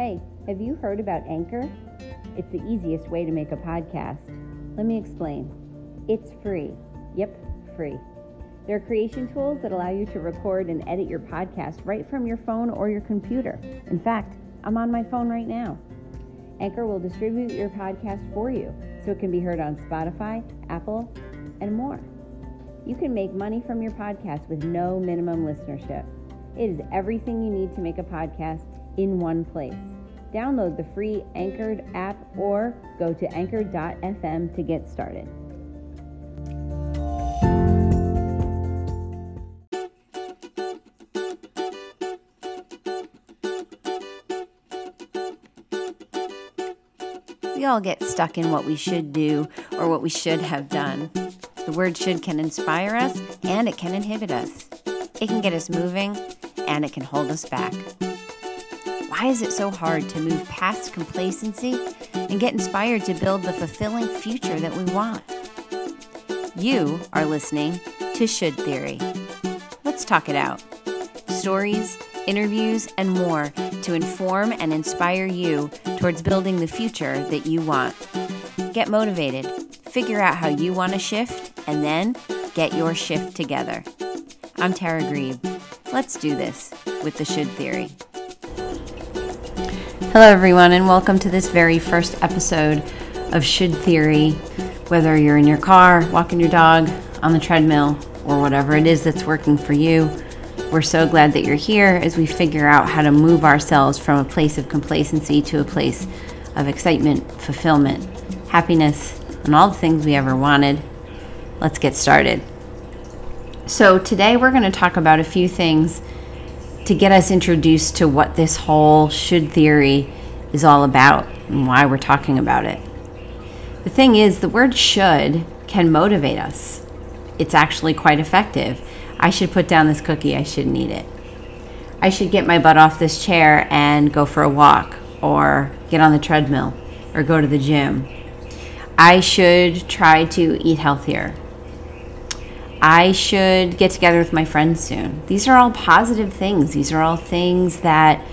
Hey, have you heard about Anchor? It's the easiest way to make a podcast. Let me explain. It's free. Yep, free. There are creation tools that allow you to record and edit your podcast right from your phone or your computer. In fact, I'm on my phone right now. Anchor will distribute your podcast for you so it can be heard on Spotify, Apple, and more. You can make money from your podcast with no minimum listenership. It is everything you need to make a podcast in one place. Download the free Anchor app or go to anchor.fm to get started. We all get stuck in what we should do or what we should have done. The word should can inspire us and it can inhibit us. It can get us moving and it can hold us back. Why is it so hard to move past complacency and get inspired to build the fulfilling future that we want? You are listening to Should Theory. Let's talk it out. Stories, interviews, and more to inform and inspire you towards building the future that you want. Get motivated, figure out how you want to shift, and then get your shift together. I'm Tara Grebe. Let's do this with the Should Theory. Hello, everyone, and welcome to this very first episode of Should Theory. Whether you're in your car, walking your dog, on the treadmill, or whatever it is that's working for you, we're so glad that you're here as we figure out how to move ourselves from a place of complacency to a place of excitement, fulfillment, happiness, and all the things we ever wanted. Let's get started. So, today we're going to talk about a few things to get us introduced to what this whole should theory is all about and why we're talking about it. The thing is, the word should can motivate us. It's actually quite effective. I should put down this cookie, I shouldn't eat it. I should get my butt off this chair and go for a walk, or get on the treadmill, or go to the gym. I should try to eat healthier. I should get together with my friends soon. These are all positive things. These are all things that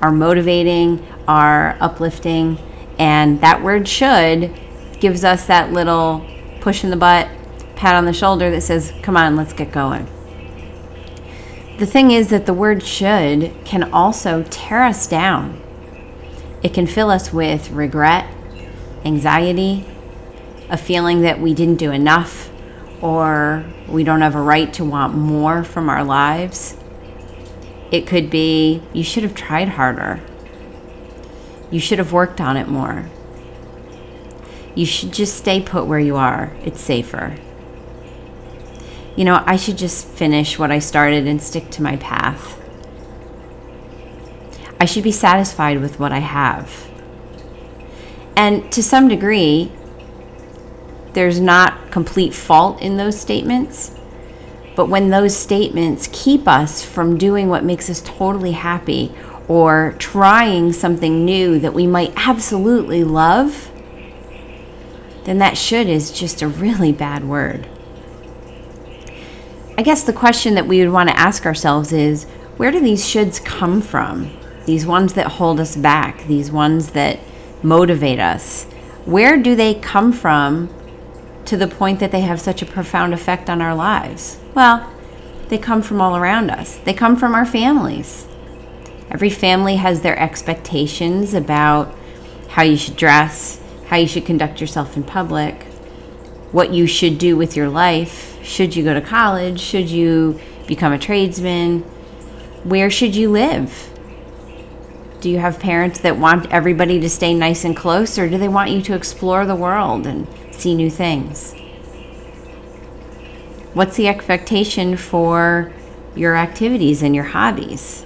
are motivating, are uplifting, and that word should gives us that little push in the butt, pat on the shoulder that says, come on, let's get going. The thing is that the word should can also tear us down. It can fill us with regret, anxiety, a feeling that we didn't do enough, or we don't have a right to want more from our lives. It could be, you should have tried harder. You should have worked on it more. You should just stay put where you are, it's safer you know, I should just finish what I started and stick to my path. I should be satisfied with what I have. And to some degree, there's not complete fault in those statements. But when those statements keep us from doing what makes us totally happy or trying something new that we might absolutely love, then that should is just a really bad word. I guess the question that we would want to ask ourselves is where do these shoulds come from? These ones that hold us back, these ones that motivate us. Where do they come from to the point that they have such a profound effect on our lives? Well, they come from all around us, they come from our families. Every family has their expectations about how you should dress, how you should conduct yourself in public, what you should do with your life should you go to college? Should you become a tradesman? Where should you live? Do you have parents that want everybody to stay nice and close, or do they want you to explore the world and see new things? What's the expectation for your activities and your hobbies?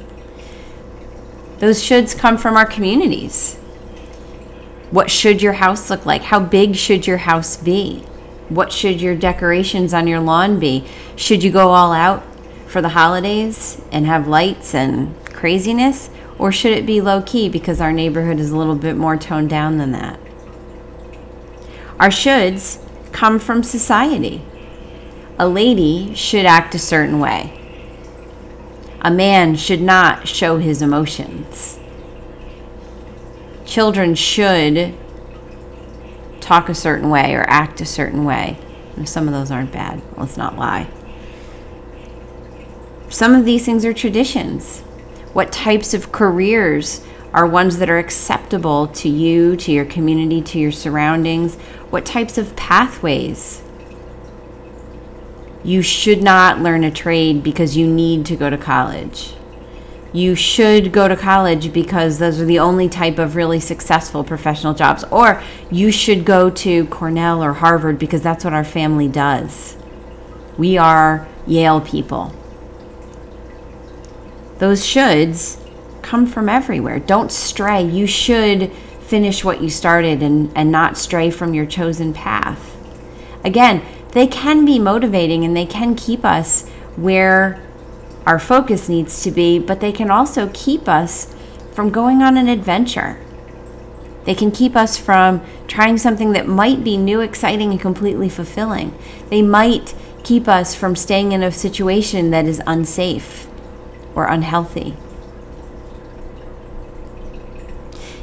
Those shoulds come from our communities. What should your house look like? How big should your house be? What should your decorations on your lawn be? Should you go all out for the holidays and have lights and craziness? Or should it be low key because our neighborhood is a little bit more toned down than that? Our shoulds come from society. A lady should act a certain way. A man should not show his emotions. children should talk a certain way or act a certain way. And some of those aren't bad. Let's not lie. Some of these things are traditions. What types of careers are ones that are acceptable to you, to your community, to your surroundings? What types of pathways? You should not learn a trade because you need to go to college you should go to college because those are the only type of really successful professional jobs. Or you should go to Cornell or Harvard because that's what our family does. We are Yale people. Those shoulds come from everywhere. Don't stray. You should finish what you started and, and not stray from your chosen path. Again, they can be motivating and they can keep us where our focus needs to be, but they can also keep us from going on an adventure. They can keep us from trying something that might be new, exciting, and completely fulfilling. They might keep us from staying in a situation that is unsafe or unhealthy.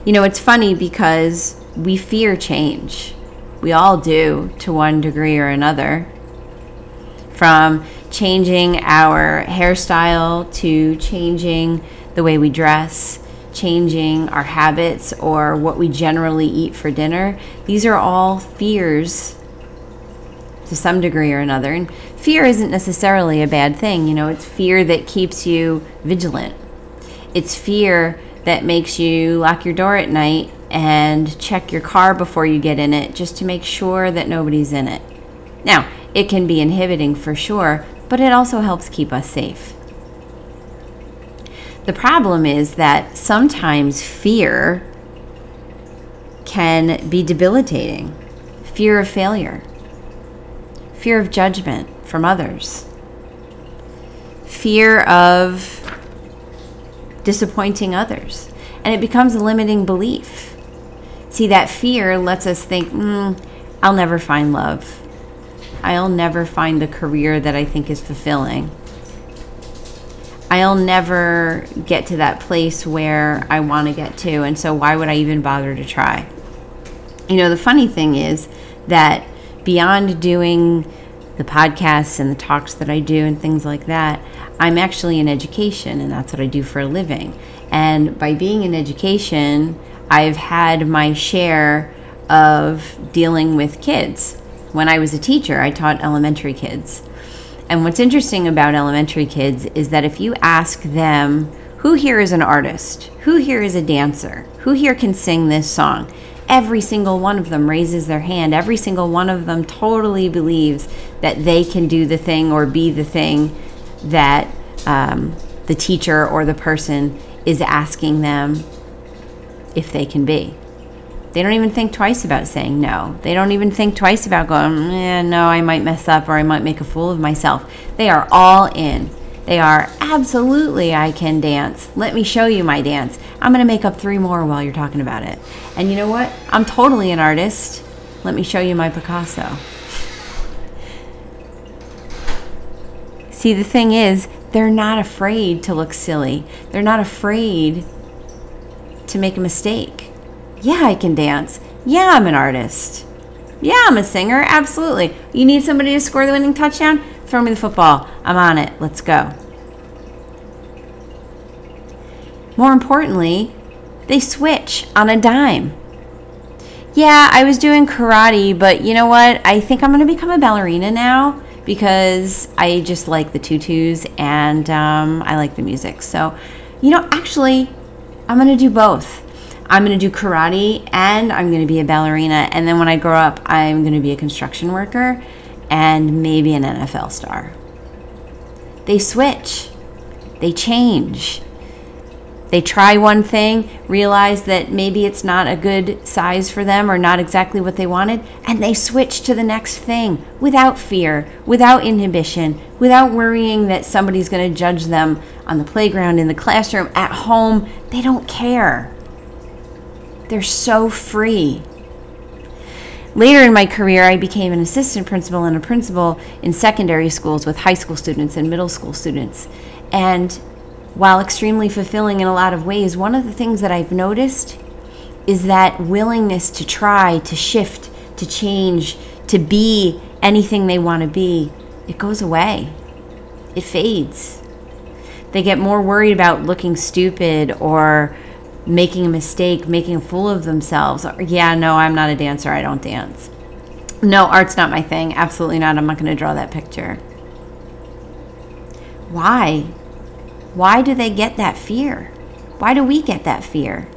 You know, it's funny because we fear change. We all do to one degree or another. From changing our hairstyle to changing the way we dress, changing our habits or what we generally eat for dinner. These are all fears to some degree or another. And fear isn't necessarily a bad thing. You know, it's fear that keeps you vigilant. It's fear that makes you lock your door at night and check your car before you get in it just to make sure that nobody's in it. Now, it can be inhibiting for sure, but it also helps keep us safe. The problem is that sometimes fear can be debilitating fear of failure, fear of judgment from others, fear of disappointing others. And it becomes a limiting belief. See, that fear lets us think, mm, I'll never find love. I'll never find the career that I think is fulfilling. I'll never get to that place where I want to get to. And so, why would I even bother to try? You know, the funny thing is that beyond doing the podcasts and the talks that I do and things like that, I'm actually in education and that's what I do for a living. And by being in education, I've had my share of dealing with kids when I was a teacher, I taught elementary kids. And what's interesting about elementary kids is that if you ask them, who here is an artist? Who here is a dancer? Who here can sing this song? Every single one of them raises their hand. Every single one of them totally believes that they can do the thing or be the thing that um, the teacher or the person is asking them if they can be. They don't even think twice about saying no. They don't even think twice about going, eh, no, I might mess up or I might make a fool of myself. They are all in. They are absolutely, I can dance. Let me show you my dance. I'm going to make up three more while you're talking about it. And you know what? I'm totally an artist. Let me show you my Picasso. See, the thing is, they're not afraid to look silly, they're not afraid to make a mistake. Yeah, I can dance. Yeah, I'm an artist. Yeah, I'm a singer. Absolutely. You need somebody to score the winning touchdown? Throw me the football. I'm on it. Let's go. More importantly, they switch on a dime. Yeah, I was doing karate, but you know what? I think I'm going to become a ballerina now because I just like the tutus and um, I like the music. So, you know, actually, I'm going to do both. I'm going to do karate and I'm going to be a ballerina. And then when I grow up, I'm going to be a construction worker and maybe an NFL star. They switch, they change. They try one thing, realize that maybe it's not a good size for them or not exactly what they wanted, and they switch to the next thing without fear, without inhibition, without worrying that somebody's going to judge them on the playground, in the classroom, at home. They don't care. They're so free. Later in my career, I became an assistant principal and a principal in secondary schools with high school students and middle school students. And while extremely fulfilling in a lot of ways, one of the things that I've noticed is that willingness to try, to shift, to change, to be anything they want to be, it goes away. It fades. They get more worried about looking stupid or making a mistake, making a fool of themselves. Yeah, no, I'm not a dancer. I don't dance. No, art's not my thing. Absolutely not. I'm not going to draw that picture. Why? Why do they get that fear? Why do we get that fear?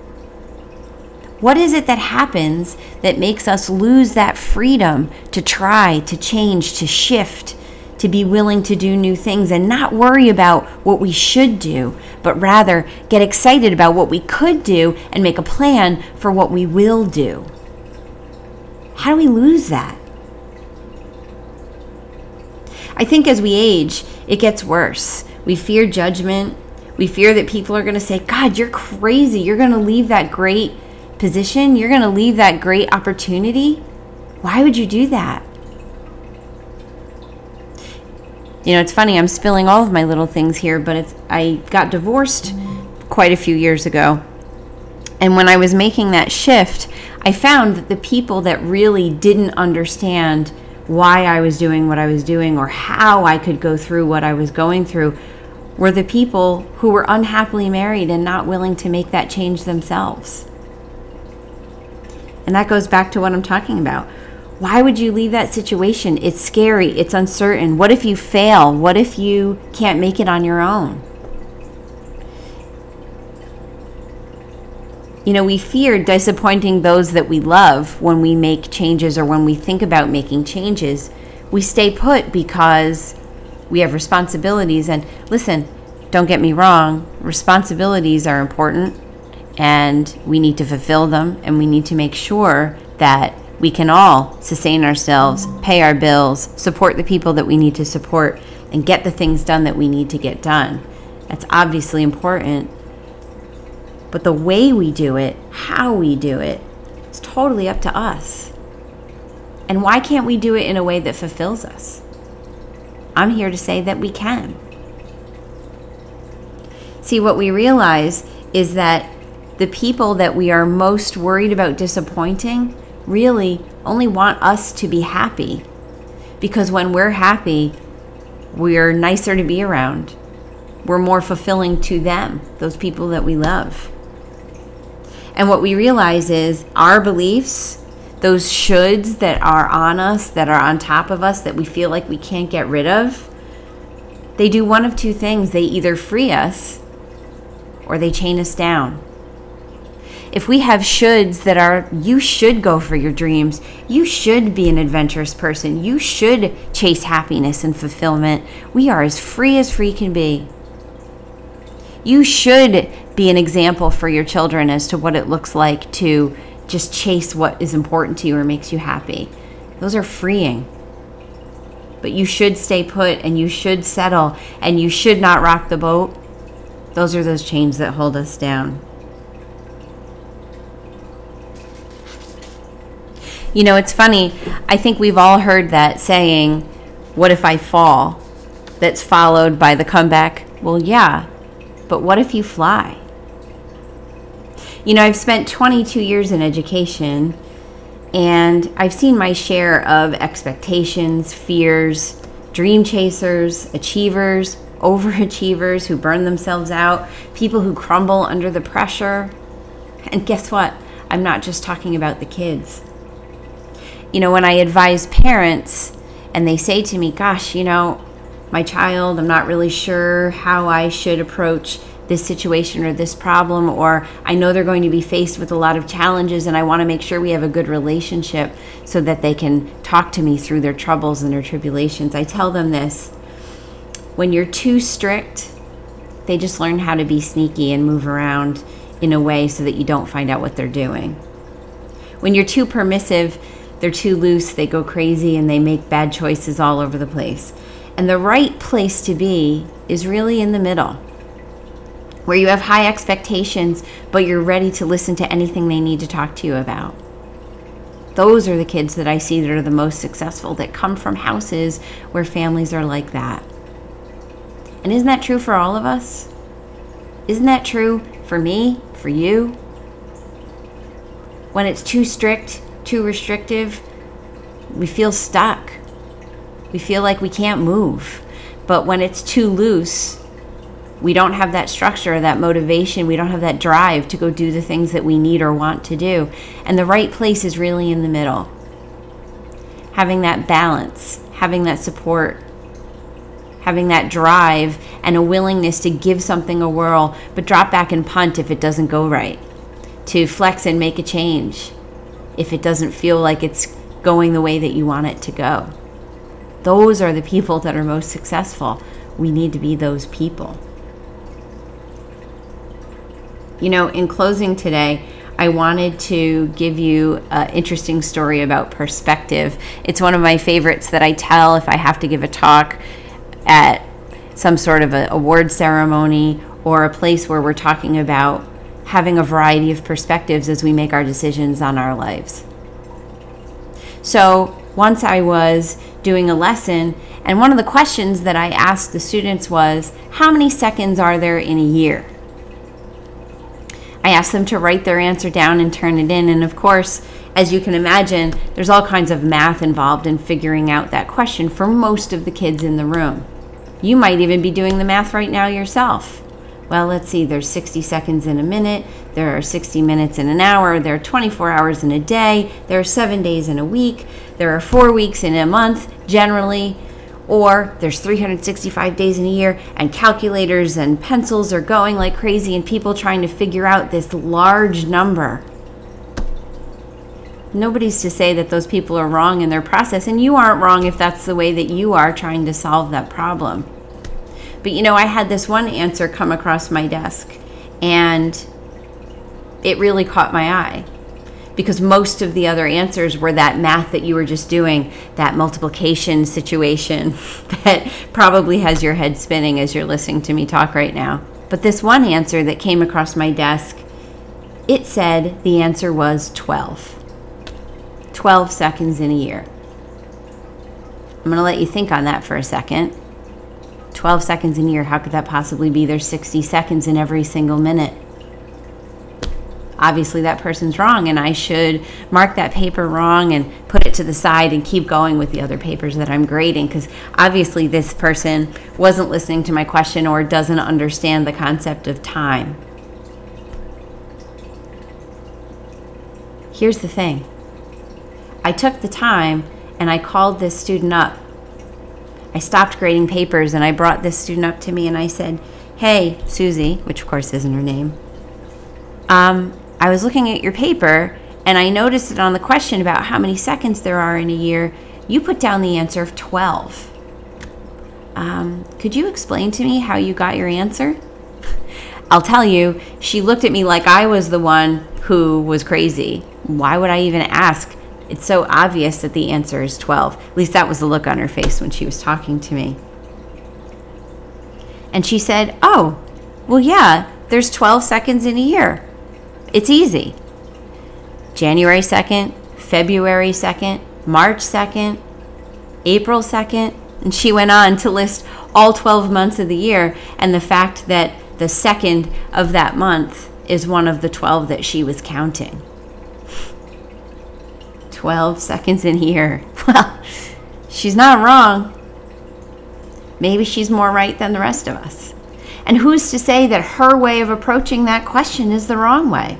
What is it that happens that makes us lose that freedom to try, to change, to shift, to be willing to do new things and not worry about what we should do, but rather get excited about what we could do and make a plan for what we will do? How do we lose that? I think as we age, it gets worse. We fear judgment. We fear that people are going to say, God, you're crazy. You're going to leave that great position. You're going to leave that great opportunity. Why would you do that? You know, it's funny. I'm spilling all of my little things here, but it's I got divorced quite a few years ago. And when I was making that shift, I found that the people that really didn't understand why I was doing what I was doing or how I could go through what I was going through were the people who were unhappily married and not willing to make that change themselves. And that goes back to what I'm talking about. Why would you leave that situation? It's scary, it's uncertain. What if you fail? What if you can't make it on your own? You know, we fear disappointing those that we love when we make changes or when we think about making changes. We stay put because we have responsibilities. And listen, don't get me wrong, responsibilities are important and we need to fulfill them and we need to make sure that we can all sustain ourselves, pay our bills, support the people that we need to support, and get the things done that we need to get done. That's obviously important. But the way we do it, how we do it, is totally up to us. And why can't we do it in a way that fulfills us? I'm here to say that we can. See, what we realize is that the people that we are most worried about disappointing really only want us to be happy. Because when we're happy, we're nicer to be around. We're more fulfilling to them, those people that we love. And what we realize is our beliefs, those shoulds that are on us, that are on top of us, that we feel like we can't get rid of, they do one of two things. They either free us or they chain us down. If we have shoulds that are, you should go for your dreams, you should be an adventurous person, you should chase happiness and fulfillment, we are as free as free can be. You should be an example for your children as to what it looks like to just chase what is important to you or makes you happy. Those are freeing. But you should stay put and you should settle and you should not rock the boat. Those are those chains that hold us down. You know, it's funny. I think we've all heard that saying, What if I fall? That's followed by the comeback, Well, yeah, but what if you fly? You know, I've spent 22 years in education and I've seen my share of expectations, fears, dream chasers, achievers, overachievers who burn themselves out, people who crumble under the pressure. And guess what? I'm not just talking about the kids. You know, when I advise parents and they say to me, Gosh, you know, my child, I'm not really sure how I should approach this situation or this problem, or I know they're going to be faced with a lot of challenges, and I want to make sure we have a good relationship so that they can talk to me through their troubles and their tribulations. I tell them this when you're too strict, they just learn how to be sneaky and move around in a way so that you don't find out what they're doing. When you're too permissive, they're too loose, they go crazy, and they make bad choices all over the place. And the right place to be is really in the middle where you have high expectations, but you're ready to listen to anything they need to talk to you about. Those are the kids that I see that are the most successful, that come from houses where families are like that. And isn't that true for all of us? Isn't that true for me, for you? When it's too strict, too restrictive, we feel stuck. We feel like we can't move. But when it's too loose, we don't have that structure, that motivation, we don't have that drive to go do the things that we need or want to do. And the right place is really in the middle. Having that balance, having that support, having that drive and a willingness to give something a whirl, but drop back and punt if it doesn't go right, to flex and make a change if it doesn't feel like it's going the way that you want it to go. Those are the people that are most successful. We need to be those people. You know, in closing today, I wanted to give you an interesting story about perspective. It's one of my favorites that I tell if I have to give a talk at some sort of an award ceremony or a place where we're talking about having a variety of perspectives as we make our decisions on our lives. So, once I was doing a lesson, and one of the questions that I asked the students was, How many seconds are there in a year? I asked them to write their answer down and turn it in. And of course, as you can imagine, there's all kinds of math involved in figuring out that question for most of the kids in the room. You might even be doing the math right now yourself. Well, let's see, there's 60 seconds in a minute, there are 60 minutes in an hour, there are 24 hours in a day, there are seven days in a week, there are four weeks in a month generally, or there's 365 days in a year, and calculators and pencils are going like crazy, and people trying to figure out this large number. Nobody's to say that those people are wrong in their process, and you aren't wrong if that's the way that you are trying to solve that problem. But you know, I had this one answer come across my desk, and it really caught my eye because most of the other answers were that math that you were just doing, that multiplication situation that probably has your head spinning as you're listening to me talk right now. But this one answer that came across my desk, it said the answer was 12. 12 seconds in a year. I'm going to let you think on that for a second. 12 seconds in a year, how could that possibly be? There's 60 seconds in every single minute obviously that person's wrong and I should mark that paper wrong and put it to the side and keep going with the other papers that I'm grading because obviously this person wasn't listening to my question or doesn't understand the concept of time. Here's the thing I took the time and I called this student up. I stopped grading papers and I brought this student up to me and I said, Hey, Susie, which of course isn't her name, um, I was looking at your paper and I noticed that on the question about how many seconds there are in a year, you put down the answer of 12. Um, could you explain to me how you got your answer? I'll tell you, she looked at me like I was the one who was crazy. Why would I even ask? It's so obvious that the answer is 12. At least that was the look on her face when she was talking to me. And she said, Oh, well, yeah, there's 12 seconds in a year. It's easy. January 2nd, February 2nd, March 2nd, April 2nd. And she went on to list all 12 months of the year and the fact that the second of that month is one of the 12 that she was counting. 12 seconds in here. Well, she's not wrong. Maybe she's more right than the rest of us. And who's to say that her way of approaching that question is the wrong way?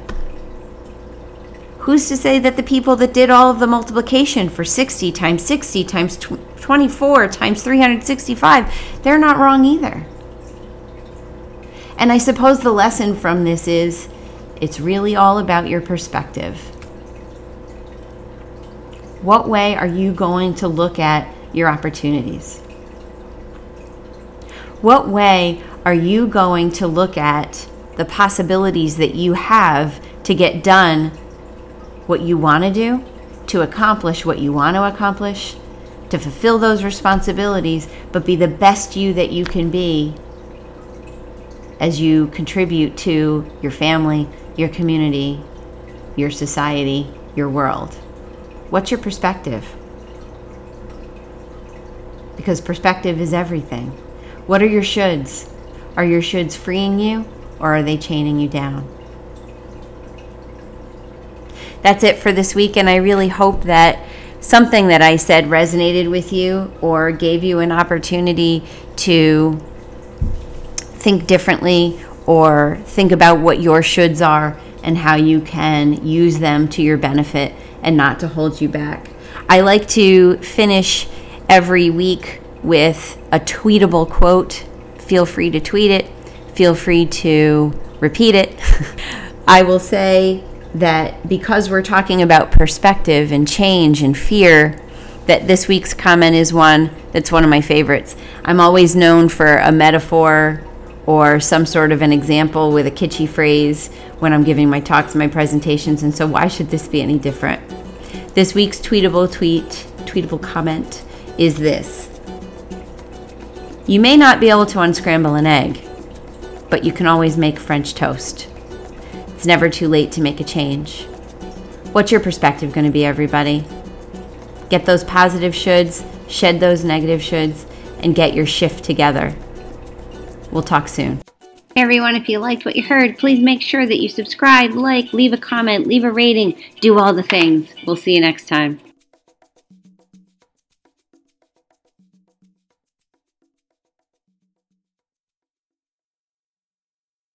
Who's to say that the people that did all of the multiplication for 60 times 60 times 24 times 365, they're not wrong either? And I suppose the lesson from this is it's really all about your perspective. What way are you going to look at your opportunities? What way are you going to look at the possibilities that you have to get done what you want to do, to accomplish what you want to accomplish, to fulfill those responsibilities, but be the best you that you can be as you contribute to your family, your community, your society, your world? What's your perspective? Because perspective is everything. What are your shoulds? Are your shoulds freeing you or are they chaining you down? That's it for this week, and I really hope that something that I said resonated with you or gave you an opportunity to think differently or think about what your shoulds are and how you can use them to your benefit and not to hold you back. I like to finish every week with a tweetable quote. Feel free to tweet it, feel free to repeat it. I will say that because we're talking about perspective and change and fear, that this week's comment is one that's one of my favorites. I'm always known for a metaphor or some sort of an example with a kitschy phrase when I'm giving my talks and my presentations, and so why should this be any different? This week's tweetable tweet, tweetable comment is this You may not be able to unscramble an egg, but you can always make French toast. It's never too late to make a change. What's your perspective going to be, everybody? Get those positive shoulds, shed those negative shoulds, and get your shift together. We'll talk soon. Everyone, if you liked what you heard, please make sure that you subscribe, like, leave a comment, leave a rating, do all the things. We'll see you next time.